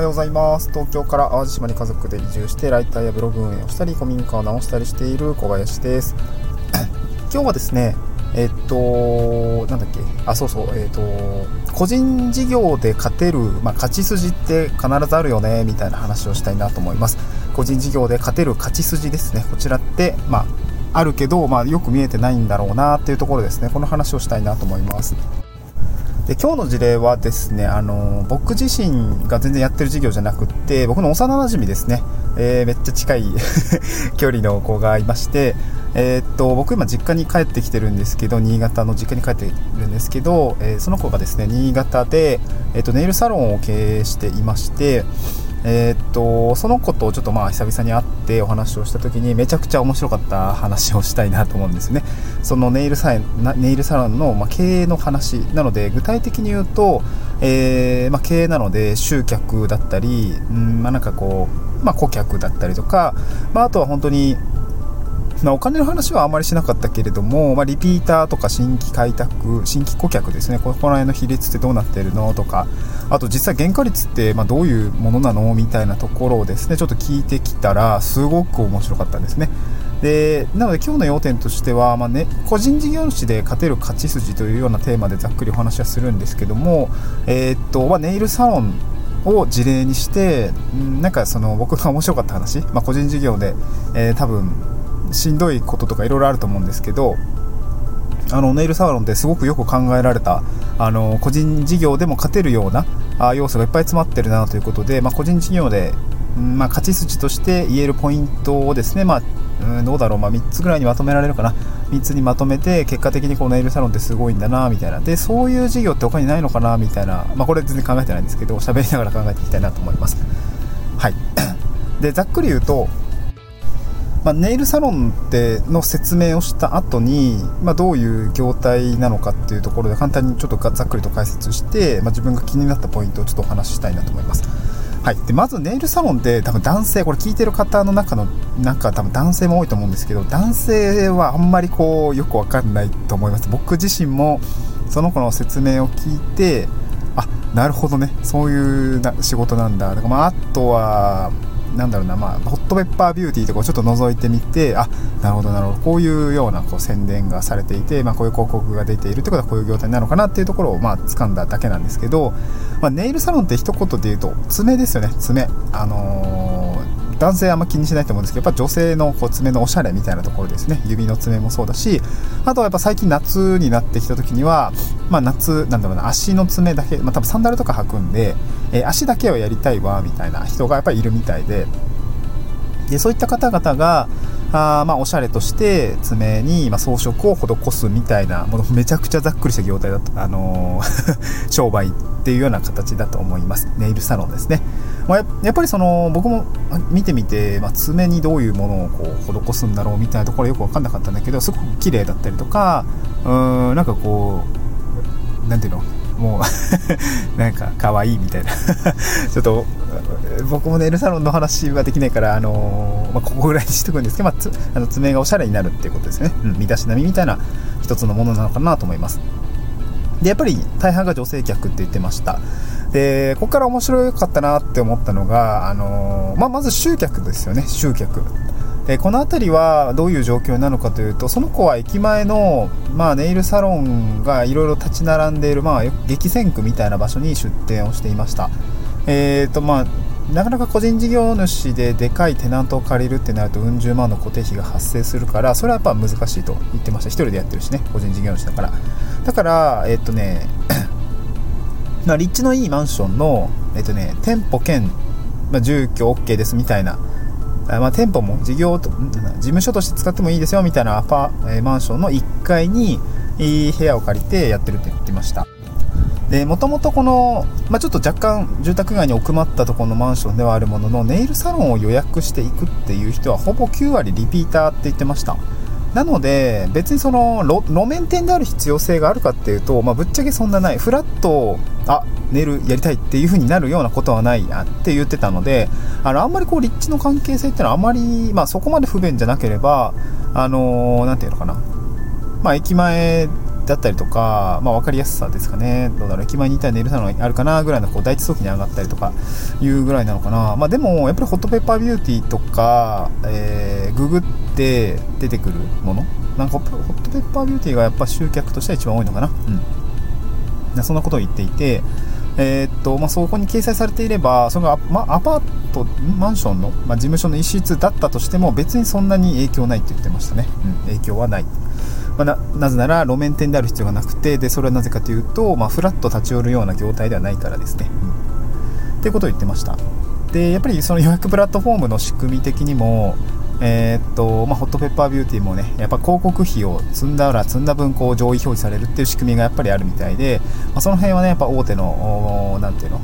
はようございます。東京から淡路島に家族で移住してライターやブログ運営をしたり古民家を直したりしている小林です。今日はですねえっとなんだっけ？あそうそうえっと個人事業で勝てる、まあ、勝ち筋って必ずあるよねみたいな話をしたいなと思います。個人事業で勝てる勝ち筋ですね。こちらってまああるけど、まあ、よく見えてないんだろうなっていうところですね。この話をしたいなと思います。で今日の事例はですねあの僕自身が全然やってる事業じゃなくって僕の幼なじみですね、えー、めっちゃ近い 距離の子がいましてえー、っと僕今実家に帰ってきてるんですけど新潟の実家に帰ってるんですけど、えー、その子がですね新潟で、え、っとネイルサロンを経営していましてえー、っとその子とちょっとまあ久々に会ってお話をした時にめちゃくちゃ面白かった話をしたいなと思うんですね。そのネイルサネイルサロンの、まあ、経営の話なので具体的に言うと、えー、まあ、経営なので集客だったり、うんまあ、なんかこう、ま顧客だったりとか、まあ、とは本当にまあ、お金の話はあまりしなかったけれども、まあ、リピーターとか新規開拓、新規顧客ですね、ここら辺の比率ってどうなってるのとか、あと実際原価率ってまどういうものなの？みたいなところをですね、ちょっと聞いてきたら、すごく面白かったんですね。でなので今日の要点としては、まあね、個人事業主で勝てる勝ち筋というようなテーマでざっくりお話はするんですけども、えー、っとまあ、ネイルサロンを事例にして、なんかその僕が面白かった話、まあ、個人事業で、えー、多分しんどいこととかいろいろあると思うんですけどあのネイルサロンってすごくよく考えられたあの個人事業でも勝てるようなあ要素がいっぱい詰まってるなということで、まあ、個人事業で、まあ、勝ち筋として言えるポイントをですね、まあ、うんどうだろう、まあ、3つぐらいにまとめられるかな。3つにまとめて結果的にこのネイルサロンってすごいんだなみたいな。でそういう事業って他にないのかなみたいな、まあ、これ全然考えてないんですけど喋りながら考えていきたいなと思います。はい。でざっくり言うとまあ、ネイルサロンっての説明をした後に、まあ、どういう業態なのかっていうところで簡単にちょっとざっくりと解説して、まあ、自分が気になったポイントをちょっとお話ししたいなと思います。はい、でまずネイルサロンって多分男性これ聞いてる方の中の中多分男性も多いと思うんですけど男性はあんまりこうよくわかんないと思います。僕自身もその子の説明を聞いてあなるほどね。そういうな仕事なんだ。だから、まあ、あとはなんだろうな、まあ、ホットペッパービューティーとかをちょっと覗いてみて、あ、なるほど、なるほど、こういうようなこう宣伝がされていて、まあ、こういう広告が出ているってことはこういう業態なのかなっていうところを、まあ、掴んだだけなんですけど、まあ、ネイルサロンって一言で言うと、爪ですよね、爪。あのー男性あんま気にしないと思うんですけどやっぱ女性のこう爪のおしゃれみたいなところですね。指の爪もそうだしあとはやっぱ最近夏になってきた時には、まあ、夏なんだろうな足の爪だけ、まあ、多分サンダルとか履くんで、えー、足だけをやりたいわみたいな人がやっぱりいるみたいで。でそういった方々があまあおしゃれとして爪に、ま装飾を施すみたいなものめちゃくちゃざっくりした業態だと、あのー、商売っていうような形だと思います。ネイルサロンですね、まあ、やっぱりその僕も見てみて、まあ、爪にどういうものをこう施すんだろうみたいなところよく分かんなかったんだけどすごく綺麗だったりとかうんなんかこう何ていうの？もう なんか可愛いみたいな。ちょっと僕もネイルサロンの話はできないから、あのー、まあ、ここぐらいにしとくんですけど、まあ、あの爪がおしゃれになるっていうことですね、うん、身だしなみみたいな一つのものなのかなと思います。でやっぱり大半が女性客って言ってました。でここから面白かったなって思ったのが、あのー、まあ、まず集客ですよね集客。でこの辺りはどういう状況なのかというとその子は駅前の、まあ、ネイルサロンがいろいろ立ち並んでいる、まあ、激戦区みたいな場所に出店をしていました、えーとまあ、なかなか個人事業主ででかいテナントを借りるってなるとうん十万の固定費が発生するからそれはやっぱ難しいと言ってました。1人でやってるしね個人事業主だから。だからえっ、ー、とねまあ、立地のいいマンションの、えっ、とね、店舗兼、まあ、住居 OK ですみたいなまあ、店舗も事業と事務所として使ってもいいですよみたいなアパ、えマンションの1階に部屋を借りてやってるって言ってました。でもともとこの、まあ、ちょっと若干住宅街に奥まったところのマンションではあるもののネイルサロンを予約していくっていう人はほぼ9割リピーターって言ってました。なので別にその路面店である必要性があるかっていうと、まあ、ぶっちゃけそんなない。フラットあネイルやりたいっていう風になるようなことはないやって言ってたのであのあんまりこう立地の関係性っていうのはあまり、まあ、そこまで不便じゃなければあのー、ていうのかな、まあ、駅前だったりとか、まあ、分かりやすさですかね。どうだろう。駅前にいたらネイルサロンあるかなぐらいのこう第一早期に上がったりとかいうぐらいなのかな、まあ、でもやっぱりホットペッパービューティーとか、えー、ググって出てくるもの。なんかホットペッパービューティーがやっぱ集客としては一番多いのかな。うん。そんなことを言っていてえー、っとまあ、そこに掲載されていればそれが、まアパートマンションの、まあ、事務所の一室だったとしても別にそんなに影響ないって言ってましたね、うん、影響はない、まあ、ななぜなら路面店である必要がなくてでそれはなぜかというと、まあ、フラッと立ち寄るような業態ではないからですね、うん、っていうことを言ってました。でやっぱりその予約プラットフォームの仕組み的にもえー、っとまあ、ホットペッパービューティーもねやっぱ広告費を積んだら積んだ分こう上位表示されるっていう仕組みがやっぱりあるみたいで、まあ、その辺はねやっぱ大手の何ていうの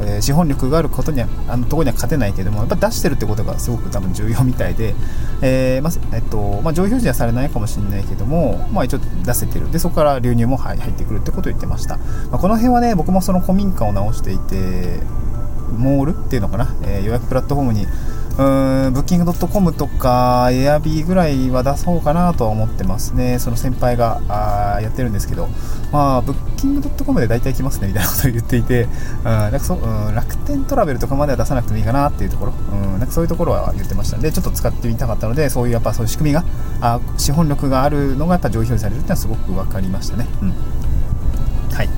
えー、資本力があることにはあのところには勝てないけどもやっぱ出してるってことがすごく多分重要みたいで、えー、まあえっとまあ、上位表示はされないかもしれないけども、まあ、一応出せてる。でそこから流入も入ってくるってことを言ってました、まあ、この辺はね僕もその古民家を直していてモールっていうのかな、えー、予約プラットフォームにうーん、ブッキングドットコムとか、エアビーぐらいは出そうかなとは思ってますね。その先輩があやってるんですけど、まあ、ブッキングドットコムで大体来ますねみたいなことを言っていて、うん、なんかそうん、楽天トラベルとかまでは出さなくてもいいかなっていうところ、うん、なんかそういうところは言ってましたんで、ちょっと使ってみたかったので、そういうやっぱそういう仕組みが、あ資本力があるのがやっぱ上位表示されるっていうのはすごく分かりましたね。うんはい。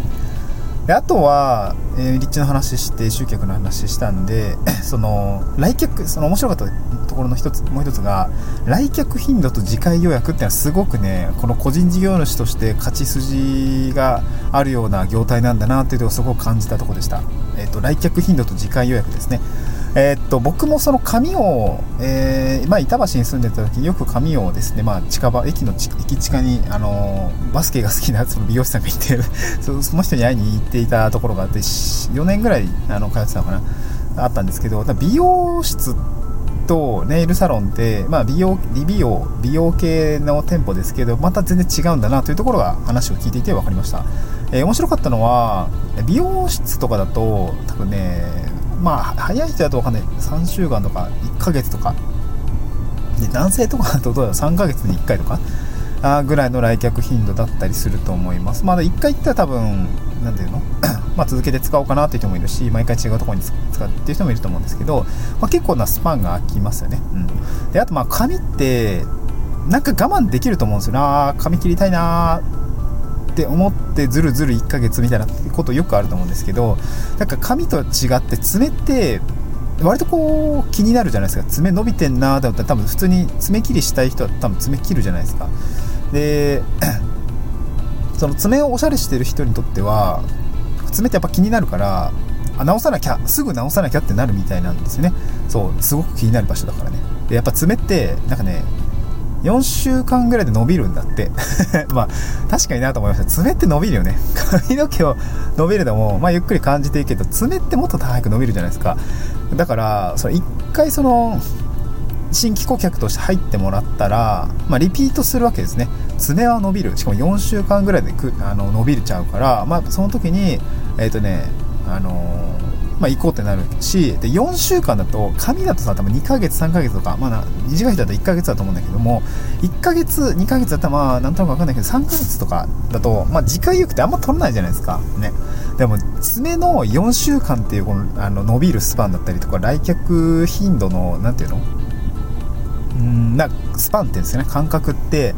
であとは、えー、立地の話して集客の話したんで その来客その面白かったところの一つもう一つが来客頻度と次回予約っていうのはすごくねこの個人事業主として勝ち筋があるような業態なんだなっていうのをすごく感じたところでした、えー、と来客頻度と次回予約ですね。えー、っと僕もその紙を、えーまあ、板橋に住んでた時よく紙をですね、まあ、近場駅の駅近に、あの、バスケが好きなその美容師さんがいて その人に会いに行っていたところがあって4年ぐらいあの通ってたのかなあったんですけど美容室とネイルサロンって、まあ、美容理美容美容系の店舗ですけどまた全然違うんだなというところが話を聞いていて分かりました、えー、面白かったのは美容室とかだと多分ねまあ早い人だと分かんない。3週間とか1ヶ月とか。で男性とかだとどうだろう。3ヶ月に1回とか？あぐらいの来客頻度だったりすると思います。まだ1回行ったら多分何ていうの？ま続けて使おうかなっていう人もいるし毎回違うところに使っていう人もいると思うんですけど、まあ、結構なスパンが空きますよね、うん、であとまあ髪ってなんか我慢できると思うんですよ。あ髪切りたいなって思ってずるずる1ヶ月みたいなことよくあると思うんですけどなんか髪と違って爪って割とこう気になるじゃないですか。爪伸びてんなーって思ったら多分普通に爪切りしたい人は多分爪切るじゃないですか。でその爪をおしゃれしてる人にとっては爪ってやっぱ気になるからあ直さなきゃすぐ直さなきゃってなるみたいなんですよね。そうすごく気になる場所だからね。でやっぱ爪ってなんかね4週間ぐらいで伸びるんだって。まあ確かになと思いました。爪って伸びるよね。髪の毛を伸びるのも、まあ、ゆっくり感じていいけど爪ってもっと早く伸びるじゃないですか。だからその1回その新規顧客として入ってもらったら、まあ、リピートするわけですね。爪は伸びる。しかも4週間ぐらいでくあの伸びちゃうから、まあ、その時にえっ、ー、とねあのーまあ、行こうってなるしで4週間だと紙だとさ多分2ヶ月3ヶ月とか、まあ、短い人だと1ヶ月だと思うんだけども1ヶ月2ヶ月だったらまあなんとなく分かんないけど3ヶ月とかだと、まあ、時間よくてあんま取らないじゃないですか。ね。でも爪の4週間っていうこのあの伸びるスパンだったりとか来客頻度の何ていうの？うんなスパンっていうんですよね感覚って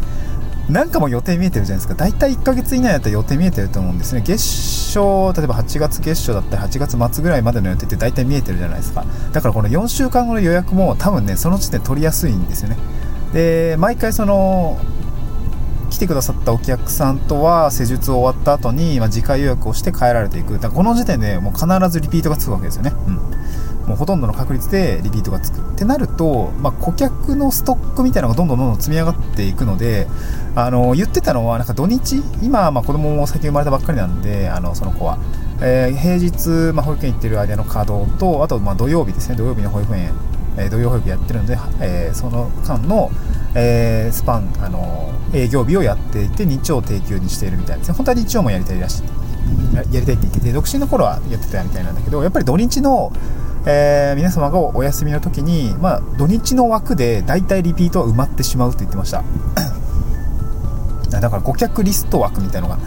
なんかも予定見えてるじゃないですか。大体1ヶ月以内だったら予定見えてると思うんですね。月初例えば8月月初だったら8月末ぐらいまでの予定って大体見えてるじゃないですか。だからこの4週間後の予約も多分ねその時点取りやすいんですよね。で毎回その来てくださったお客さんとは施術終わった後に、まあ、次回予約をして帰られていく。だからこの時点でもう必ずリピートがつくわけですよね、うん。もうほとんどの確率でリピートがつくってなると、まあ、顧客のストックみたいなのがどんどんどんどん積み上がっていくのであの言ってたのはなんか土日今、まあ、子供も最近生まれたばっかりなんであのその子は、えー、平日、まあ、保育園行ってる間の稼働とあとま土曜日ですね。土曜日の保育園え土曜保育やってるので、えー、その間の、え、スパン、あの営業日をやっていて日曜定休にしているみたいですね。本当は日曜もやりたいらしい。やりたいって言ってて独身の頃はやってたみたいなんだけどやっぱり土日のえー、皆様がお休みの時に、まあ、土日の枠で大体リピートは埋まってしまうと言ってました。だから顧客リスト枠みたいのが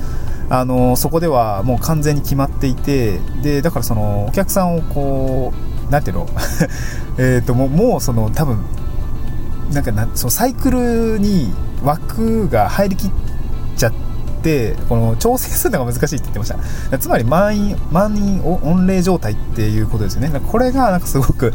あのそこではもう完全に決まっていてでだからそのお客さんをこうなんていうの？えともうもうその多分なんかなそのサイクルに枠が入りきっちゃってこの調整するのが難しいって言ってました。つまり満員満員を御礼状態っていうことですよね。これがなんかすごく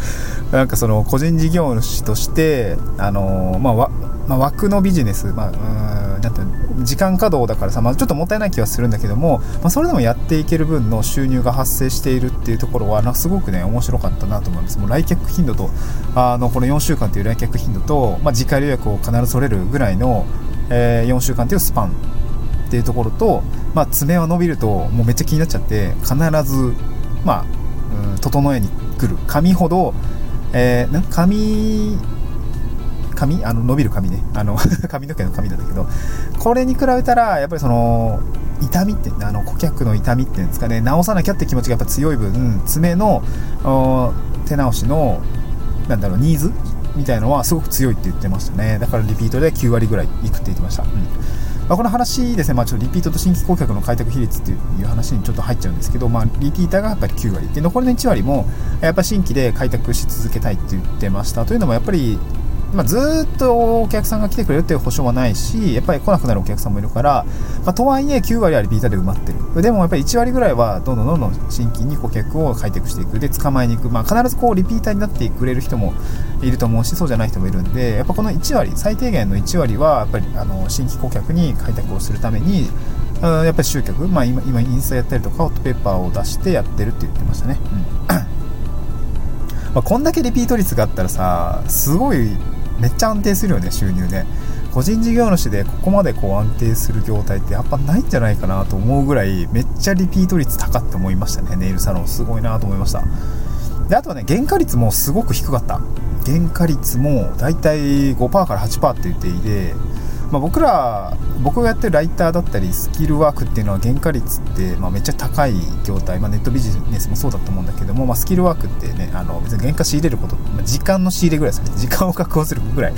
なんかその個人事業主としてあのまあまあ、枠のビジネス、まあ、うんなんて時間稼働だからさ、まあ、ちょっともったいない気はするんだけども、まあ、それでもやっていける分の収入が発生しているっていうところはなんかすごくね面白かったなと思います。もう来客頻度とあのこの4週間という来客頻度と、まあ、次回予約を必ず取れるぐらいの、えー、4週間というスパン。っていうところと、まあ、爪は伸びるともうめっちゃ気になっちゃって必ず、まあ、うん、整えに来る髪ほど、えー、髪髪？あの伸びる髪ね。あの 髪の毛の髪なんだけどこれに比べたらやっぱりその痛みってあの顧客の痛みっていうんですかね。直さなきゃって気持ちがやっぱ強い分爪の手直しのなんだろうニーズみたいのはすごく強いって言ってましたね。だからリピートで9割ぐらいいくって言ってました、うん。まあ、この話ですね、まあ、ちょっとリピートと新規顧客の開拓比率っていう話にちょっと入っちゃうんですけど、まあ、リピーターがやっぱり9割で残りの1割もやっぱ新規で開拓し続けたいって言ってました。というのもやっぱりまあ、ずっとお客さんが来てくれるっていう保証はないし、やっぱり来なくなるお客さんもいるから、まあ、とはいえ9割はリピーターで埋まってる。でもやっぱり1割ぐらいはどんどんどんどん新規に顧客を開拓していく。で、捕まえに行く。まあ、必ずこうリピーターになってくれる人もいると思うし、そうじゃない人もいるんで、やっぱこの1割、最低限の1割は、やっぱりあの新規顧客に開拓をするために、やっぱり集客、まあ今、今インスタやったりとか、ホットペッパーを出してやってるって言ってましたね。うん まあ、こんだけリピート率があったらさ、すごいめっちゃ安定するよね収入で。個人事業主でここまでこう安定する業態ってやっぱないんじゃないかなと思うぐらいめっちゃリピート率高って思いましたね。ネイルサロンすごいなと思いました。であとはね原価率もすごく低かった。原価率もだいたい5%から8%って言っていてまあ、僕ら僕がやってるライターだったりスキルワークっていうのは原価率って、まあ、めっちゃ高い業態、まあ、ネットビジネスもそうだと思うんだけども、まあ、スキルワークってねあの別に原価仕入れること、まあ、時間の仕入れぐらいですよね。時間を確保するぐらい。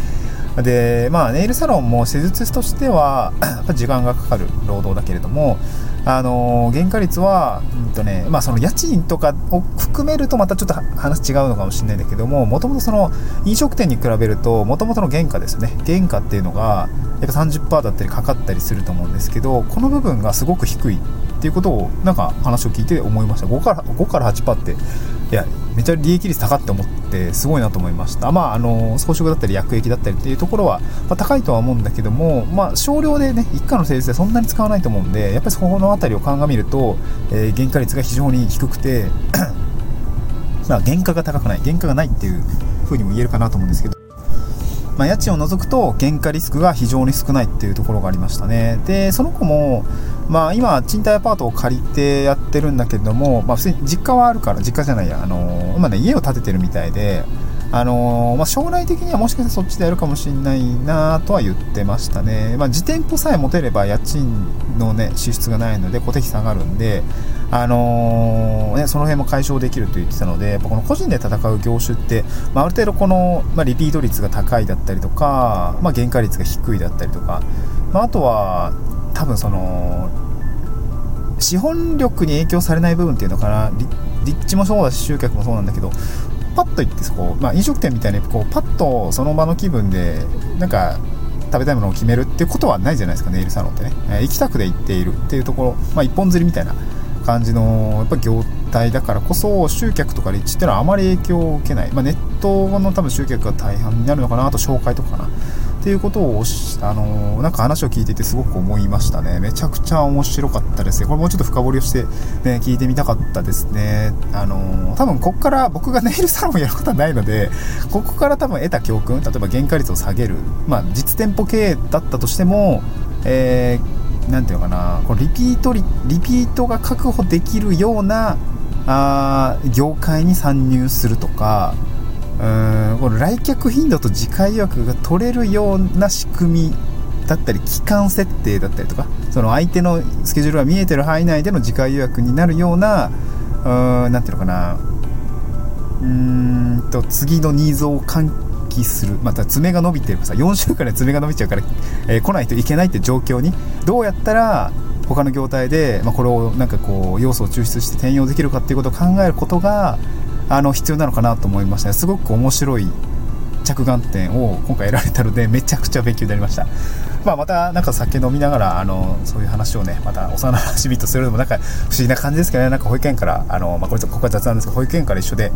でまあネイルサロンも施術としては 時間がかかる労働だけれどもあの原価率は、うんとねまあ、その家賃とかを含めるとまたちょっと話違うのかもしれないんだけどももともとその飲食店に比べるともともとの原価ですね。原価っていうのがやっぱ30%だったりかかったりすると思うんですけどこの部分がすごく低い。っていうことをなんか話を聞いて思いました。5から ,5 から8%っていやめちゃ利益率高って思ってすごいなと思いました。まああの装飾だったり薬液だったりっていうところは、まあ、高いとは思うんだけどもまあ少量でね一家の施術でそんなに使わないと思うんでやっぱりそこの辺りを鑑みると、えー、原価率が非常に低くて まあ原価が高くない原価がないっていう風にも言えるかなと思うんですけどまあ、家賃を除くと原価リスクが非常に少ないっていうところがありましたね。でその子もまあ、今、賃貸アパートを借りてやってるんだけども、まあ、普通に実家はあるから、実家じゃないや、あの今ね、家を建ててるみたいで、あのまあ、将来的にはもしかしたらそっちでやるかもしれないなとは言ってましたね。まあ、自店舗さえ持てれば家賃のね、支出がないので、固定費下がるんで、あのー、ね、その辺も解消できると言ってたので、やっぱこの個人で戦う業種って、まあ、ある程度この、まあ、リピート率が高いだったりとか、まあ、原価率が低いだったりとか、まあ、あとは、多分その資本力に影響されない部分っていうのかな立地もそうだし集客もそうなんだけどパッと行ってこう、まあ、飲食店みたいにこうパッとその場の気分でなんか食べたいものを決めるっていうことはないじゃないですかネイルサロンってね、えー、行きたくで行っているっていうところ、まあ、一本釣りみたいな感じのやっぱ業態だからこそ集客とか立地っていうのはあまり影響を受けない、まあ、ネットの多分集客が大半になるのかなあと紹介とかかな。っていうことを、あのー、なんか話を聞いていてすごく思いましたね。めちゃくちゃ面白かったですね。これもうちょっと深掘りをして、ね、聞いてみたかったですね。あのー、多分ここから僕がネイルサロンをやることはないので、ここから多分得た教訓、例えば原価率を下げる、まあ、実店舗経営だったとしても、えー、なんていうのかな、このリピートリ、リピートが確保できるような、あ業界に参入するとか、うんこの来客頻度と次回予約が取れるような仕組みだったり期間設定だったりとかその相手のスケジュールが見えてる範囲内での次回予約になるような何ていうのかな。うんと次のニーズをかん期する。また爪が伸びてるさ4週間で爪が伸びちゃうから、えー、来ないといけないって状況にどうやったら他の業態で、まあ、これをなんかこう要素を抽出して転用できるかっていうことを考えることがあの必要なのかなと思いましたすごく面白い着眼点を今回得られたのでめちゃくちゃ勉強になりました、まあ、またなんか酒飲みながらあのそういう話をねまた幼なじみとするのもなんか不思議な感じですけどね。なんか保育園からあの、まあ、これここは雑なんですけど保育園から一緒で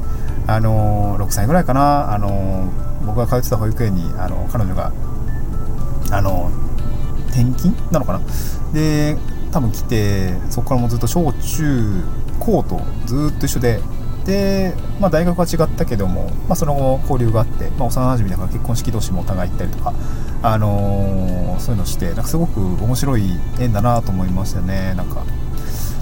あの6歳ぐらいかな。あの僕が通ってた保育園にあの彼女があの転勤なのかな。で多分来てそこからもずっと小中高とずっと一緒でで、まあ、大学は違ったけども、まあ、その後交流があって、まあ、幼馴染だから結婚式同士もお互い行ったりとか、あのー、そういうのしてなんかすごく面白い縁だなと思いましたね。なんか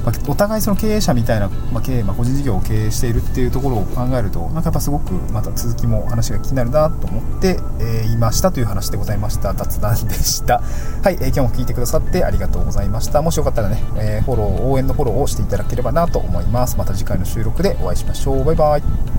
まあ、お互いその経営者みたいな、まあ、経営、まあ、個人事業を経営しているっていうところを考えるとなんかやっぱすごくまた続きも話が気になるなと思って、えー、いましたという話でございました。雑談でした。はい、えー、今日も聞いてくださってありがとうございました。もしよかったらね、えー、フォロー応援のフォローをしていただければなと思います。また次回の収録でお会いしましょう。バイバイ。